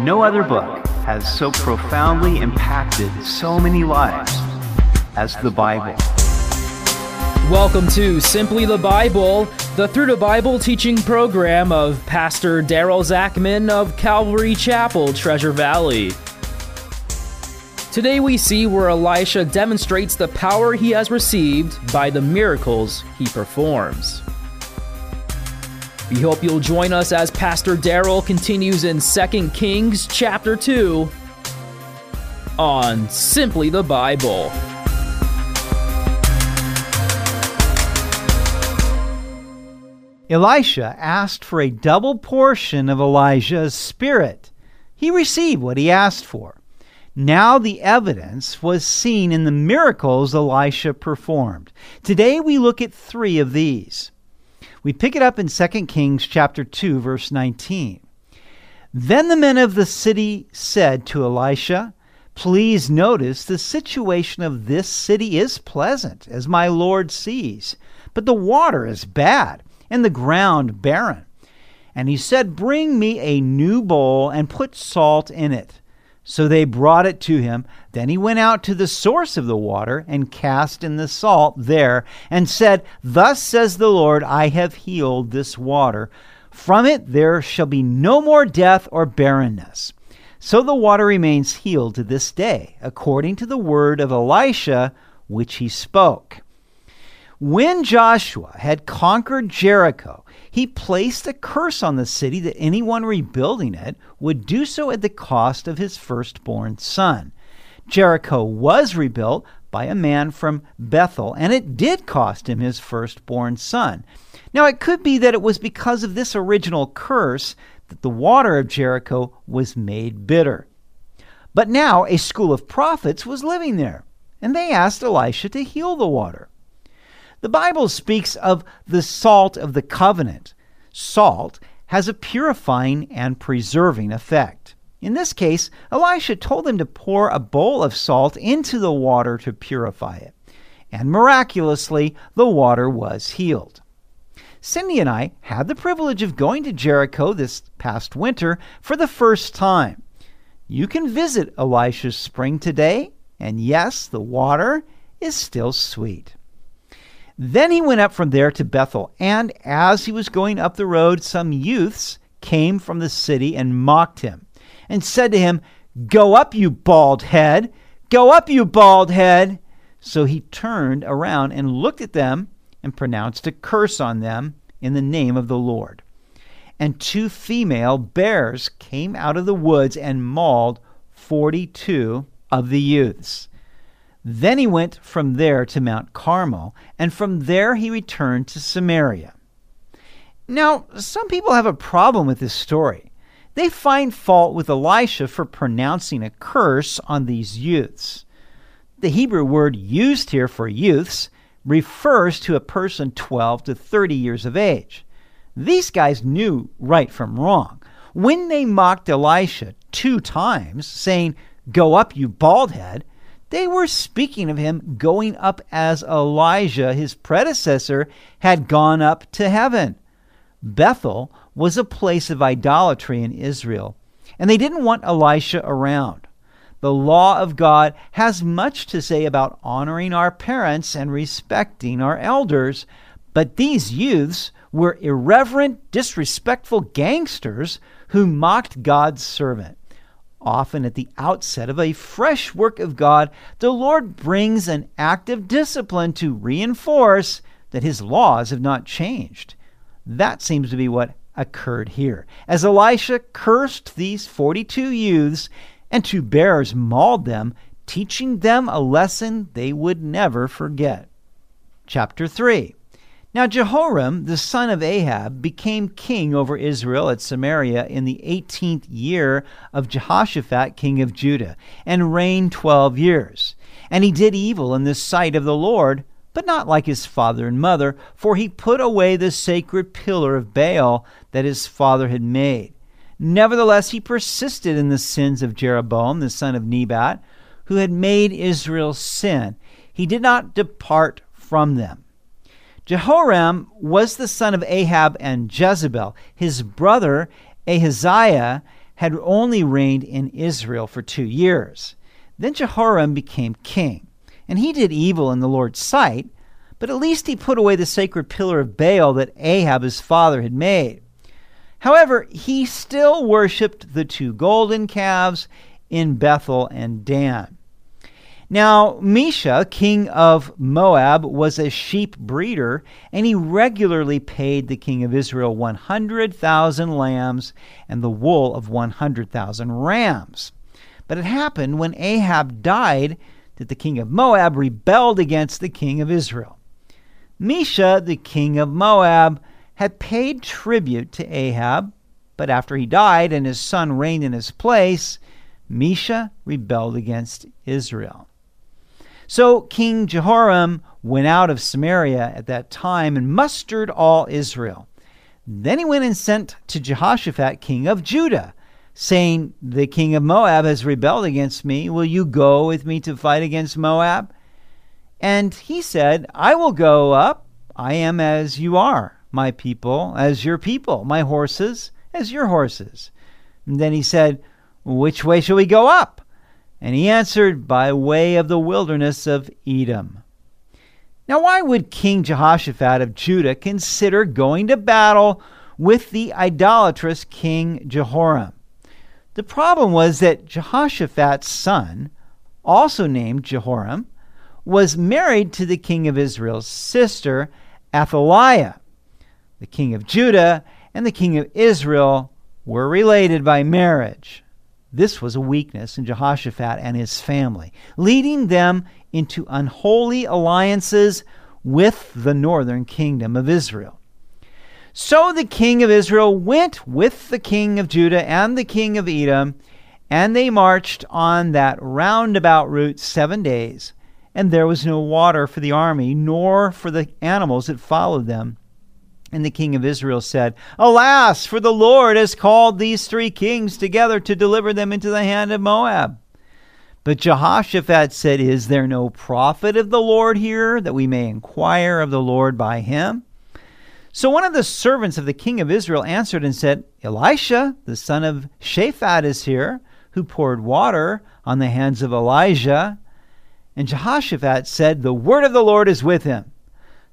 No other book has so profoundly impacted so many lives as the Bible. Welcome to Simply the Bible, the Through the Bible teaching program of Pastor Daryl Zachman of Calvary Chapel, Treasure Valley. Today we see where Elisha demonstrates the power he has received by the miracles he performs. We hope you'll join us as Pastor Daryl continues in 2 Kings chapter 2 on Simply the Bible. Elisha asked for a double portion of Elijah's spirit. He received what he asked for. Now the evidence was seen in the miracles Elisha performed. Today we look at three of these. We pick it up in 2 Kings chapter 2 verse 19. Then the men of the city said to Elisha, Please notice the situation of this city is pleasant, as my Lord sees, but the water is bad and the ground barren. And he said, Bring me a new bowl and put salt in it. So they brought it to him. Then he went out to the source of the water and cast in the salt there and said, Thus says the Lord, I have healed this water. From it there shall be no more death or barrenness. So the water remains healed to this day, according to the word of Elisha which he spoke. When Joshua had conquered Jericho, he placed a curse on the city that anyone rebuilding it would do so at the cost of his firstborn son. Jericho was rebuilt by a man from Bethel, and it did cost him his firstborn son. Now, it could be that it was because of this original curse that the water of Jericho was made bitter. But now a school of prophets was living there, and they asked Elisha to heal the water. The Bible speaks of the salt of the covenant. Salt has a purifying and preserving effect. In this case, Elisha told them to pour a bowl of salt into the water to purify it. And miraculously, the water was healed. Cindy and I had the privilege of going to Jericho this past winter for the first time. You can visit Elisha's spring today, and yes, the water is still sweet. Then he went up from there to Bethel, and as he was going up the road, some youths came from the city and mocked him, and said to him, Go up, you bald head! Go up, you bald head! So he turned around and looked at them and pronounced a curse on them in the name of the Lord. And two female bears came out of the woods and mauled forty two of the youths. Then he went from there to Mount Carmel, and from there he returned to Samaria. Now, some people have a problem with this story. They find fault with Elisha for pronouncing a curse on these youths. The Hebrew word used here for youths refers to a person 12 to 30 years of age. These guys knew right from wrong. When they mocked Elisha two times, saying, Go up, you bald head, they were speaking of him going up as Elijah, his predecessor, had gone up to heaven. Bethel was a place of idolatry in Israel, and they didn't want Elisha around. The law of God has much to say about honoring our parents and respecting our elders, but these youths were irreverent, disrespectful gangsters who mocked God's servant. Often at the outset of a fresh work of God, the Lord brings an active discipline to reinforce that his laws have not changed. That seems to be what occurred here. As Elisha cursed these 42 youths, and two bears mauled them, teaching them a lesson they would never forget. Chapter 3 now Jehoram, the son of Ahab, became king over Israel at Samaria in the eighteenth year of Jehoshaphat, king of Judah, and reigned twelve years. And he did evil in the sight of the Lord, but not like his father and mother, for he put away the sacred pillar of Baal that his father had made. Nevertheless, he persisted in the sins of Jeroboam, the son of Nebat, who had made Israel sin. He did not depart from them. Jehoram was the son of Ahab and Jezebel. His brother Ahaziah had only reigned in Israel for two years. Then Jehoram became king, and he did evil in the Lord's sight, but at least he put away the sacred pillar of Baal that Ahab his father had made. However, he still worshipped the two golden calves in Bethel and Dan. Now, Mesha, king of Moab, was a sheep breeder, and he regularly paid the king of Israel 100,000 lambs and the wool of 100,000 rams. But it happened when Ahab died that the king of Moab rebelled against the king of Israel. Mesha, the king of Moab, had paid tribute to Ahab, but after he died and his son reigned in his place, Mesha rebelled against Israel. So King Jehoram went out of Samaria at that time and mustered all Israel. Then he went and sent to Jehoshaphat, king of Judah, saying, The king of Moab has rebelled against me. Will you go with me to fight against Moab? And he said, I will go up. I am as you are, my people, as your people, my horses, as your horses. And then he said, Which way shall we go up? And he answered, By way of the wilderness of Edom. Now, why would King Jehoshaphat of Judah consider going to battle with the idolatrous King Jehoram? The problem was that Jehoshaphat's son, also named Jehoram, was married to the king of Israel's sister, Athaliah. The king of Judah and the king of Israel were related by marriage. This was a weakness in Jehoshaphat and his family, leading them into unholy alliances with the northern kingdom of Israel. So the king of Israel went with the king of Judah and the king of Edom, and they marched on that roundabout route seven days, and there was no water for the army, nor for the animals that followed them. And the king of Israel said, Alas, for the Lord has called these three kings together to deliver them into the hand of Moab. But Jehoshaphat said, Is there no prophet of the Lord here, that we may inquire of the Lord by him? So one of the servants of the king of Israel answered and said, Elisha, the son of Shaphat, is here, who poured water on the hands of Elijah. And Jehoshaphat said, The word of the Lord is with him.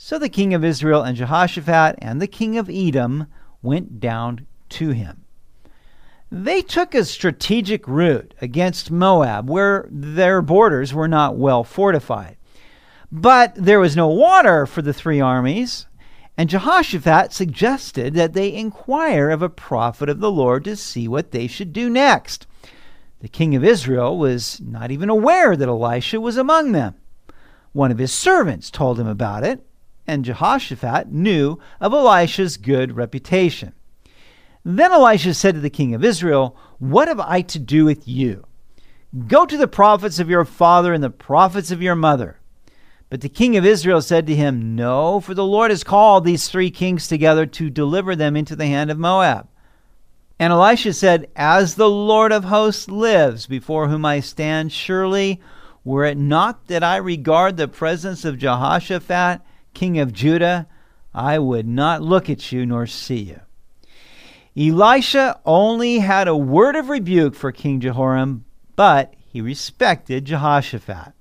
So the king of Israel and Jehoshaphat and the king of Edom went down to him. They took a strategic route against Moab, where their borders were not well fortified. But there was no water for the three armies, and Jehoshaphat suggested that they inquire of a prophet of the Lord to see what they should do next. The king of Israel was not even aware that Elisha was among them. One of his servants told him about it, and Jehoshaphat knew of Elisha's good reputation. Then Elisha said to the king of Israel, What have I to do with you? Go to the prophets of your father and the prophets of your mother. But the king of Israel said to him, No, for the Lord has called these three kings together to deliver them into the hand of Moab. And Elisha said, As the Lord of hosts lives, before whom I stand, surely, were it not that I regard the presence of Jehoshaphat king of Judah, I would not look at you nor see you. Elisha only had a word of rebuke for King Jehoram, but he respected Jehoshaphat.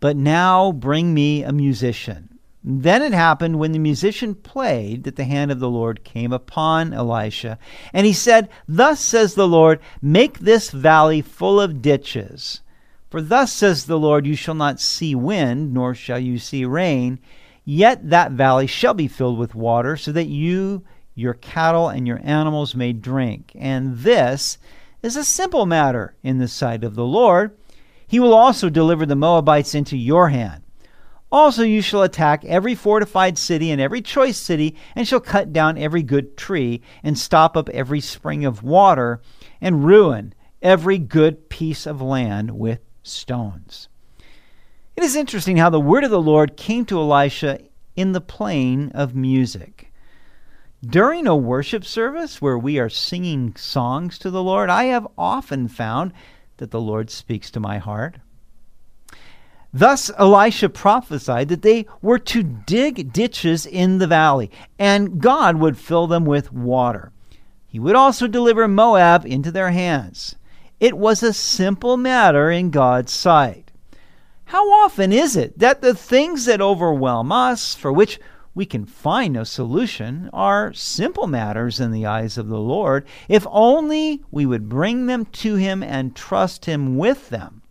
But now bring me a musician. Then it happened when the musician played that the hand of the Lord came upon Elisha. And he said, Thus says the Lord, make this valley full of ditches. For thus says the Lord, you shall not see wind, nor shall you see rain Yet that valley shall be filled with water, so that you, your cattle, and your animals may drink. And this is a simple matter in the sight of the Lord. He will also deliver the Moabites into your hand. Also, you shall attack every fortified city and every choice city, and shall cut down every good tree, and stop up every spring of water, and ruin every good piece of land with stones. It is interesting how the word of the Lord came to Elisha in the plane of music. During a worship service where we are singing songs to the Lord, I have often found that the Lord speaks to my heart. Thus, Elisha prophesied that they were to dig ditches in the valley, and God would fill them with water. He would also deliver Moab into their hands. It was a simple matter in God's sight. How often is it that the things that overwhelm us, for which we can find no solution, are simple matters in the eyes of the Lord, if only we would bring them to Him and trust Him with them?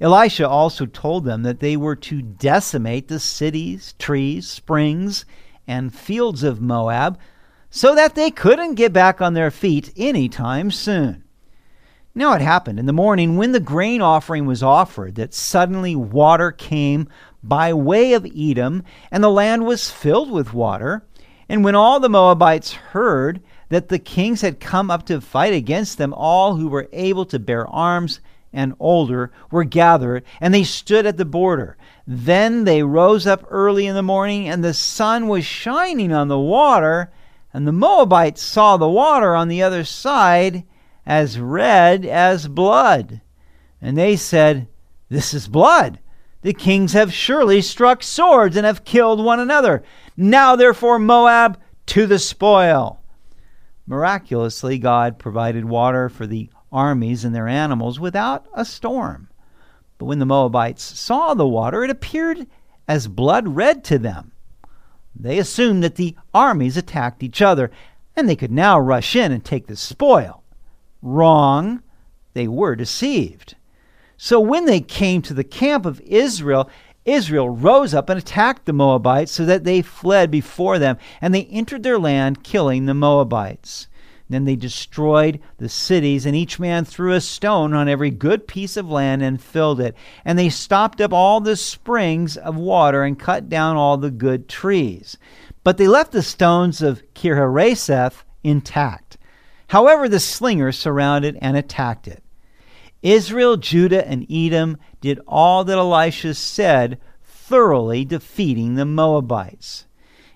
Elisha also told them that they were to decimate the cities, trees, springs, and fields of Moab so that they couldn't get back on their feet any time soon. Now it happened in the morning when the grain offering was offered that suddenly water came by way of Edom, and the land was filled with water. And when all the Moabites heard that the kings had come up to fight against them, all who were able to bear arms and older were gathered, and they stood at the border. Then they rose up early in the morning, and the sun was shining on the water, and the Moabites saw the water on the other side as red as blood. And they said, This is blood. The kings have surely struck swords and have killed one another. Now, therefore, Moab to the spoil. Miraculously, God provided water for the armies and their animals without a storm. But when the Moabites saw the water, it appeared as blood red to them. They assumed that the armies attacked each other, and they could now rush in and take the spoil. Wrong. They were deceived. So when they came to the camp of Israel, Israel rose up and attacked the Moabites so that they fled before them, and they entered their land, killing the Moabites. Then they destroyed the cities, and each man threw a stone on every good piece of land and filled it. And they stopped up all the springs of water and cut down all the good trees. But they left the stones of Kir Haraseth intact. However, the slingers surrounded and attacked it. Israel, Judah, and Edom did all that Elisha said, thoroughly defeating the Moabites.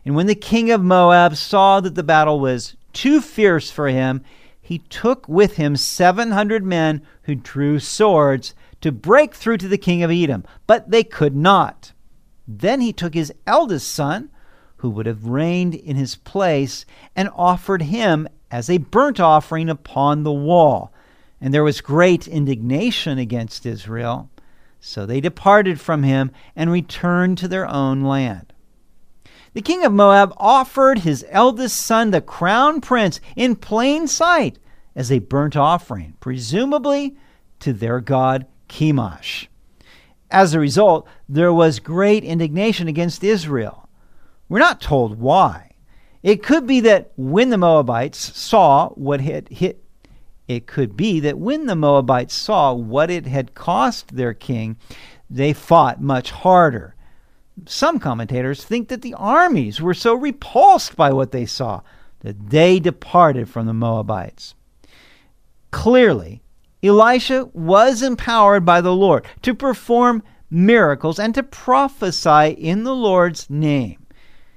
And when the king of Moab saw that the battle was too fierce for him, he took with him 700 men who drew swords to break through to the king of Edom, but they could not. Then he took his eldest son, who would have reigned in his place, and offered him as a burnt offering upon the wall. And there was great indignation against Israel. So they departed from him and returned to their own land. The king of Moab offered his eldest son, the crown prince, in plain sight as a burnt offering, presumably to their god Chemosh. As a result, there was great indignation against Israel. We're not told why. It could be that when the Moabites saw what had hit, it could be that when the Moabites saw what it had cost their king, they fought much harder some commentators think that the armies were so repulsed by what they saw that they departed from the Moabites. Clearly, Elisha was empowered by the Lord to perform miracles and to prophesy in the Lord's name.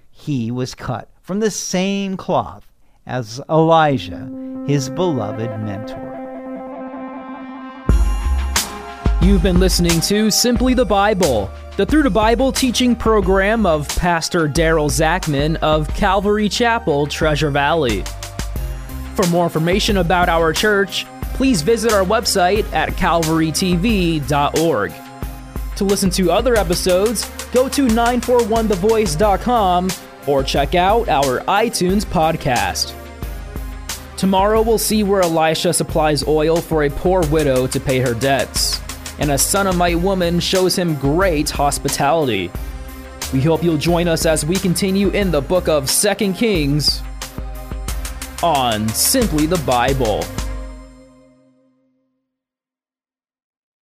He was cut from the same cloth as Elijah, his beloved mentor. You've been listening to Simply the Bible the Through the Bible teaching program of Pastor Daryl Zachman of Calvary Chapel, Treasure Valley. For more information about our church, please visit our website at calvarytv.org. To listen to other episodes, go to 941thevoice.com or check out our iTunes podcast. Tomorrow we'll see where Elisha supplies oil for a poor widow to pay her debts and a Shunammite woman shows him great hospitality. We hope you'll join us as we continue in the book of Second Kings on Simply the Bible.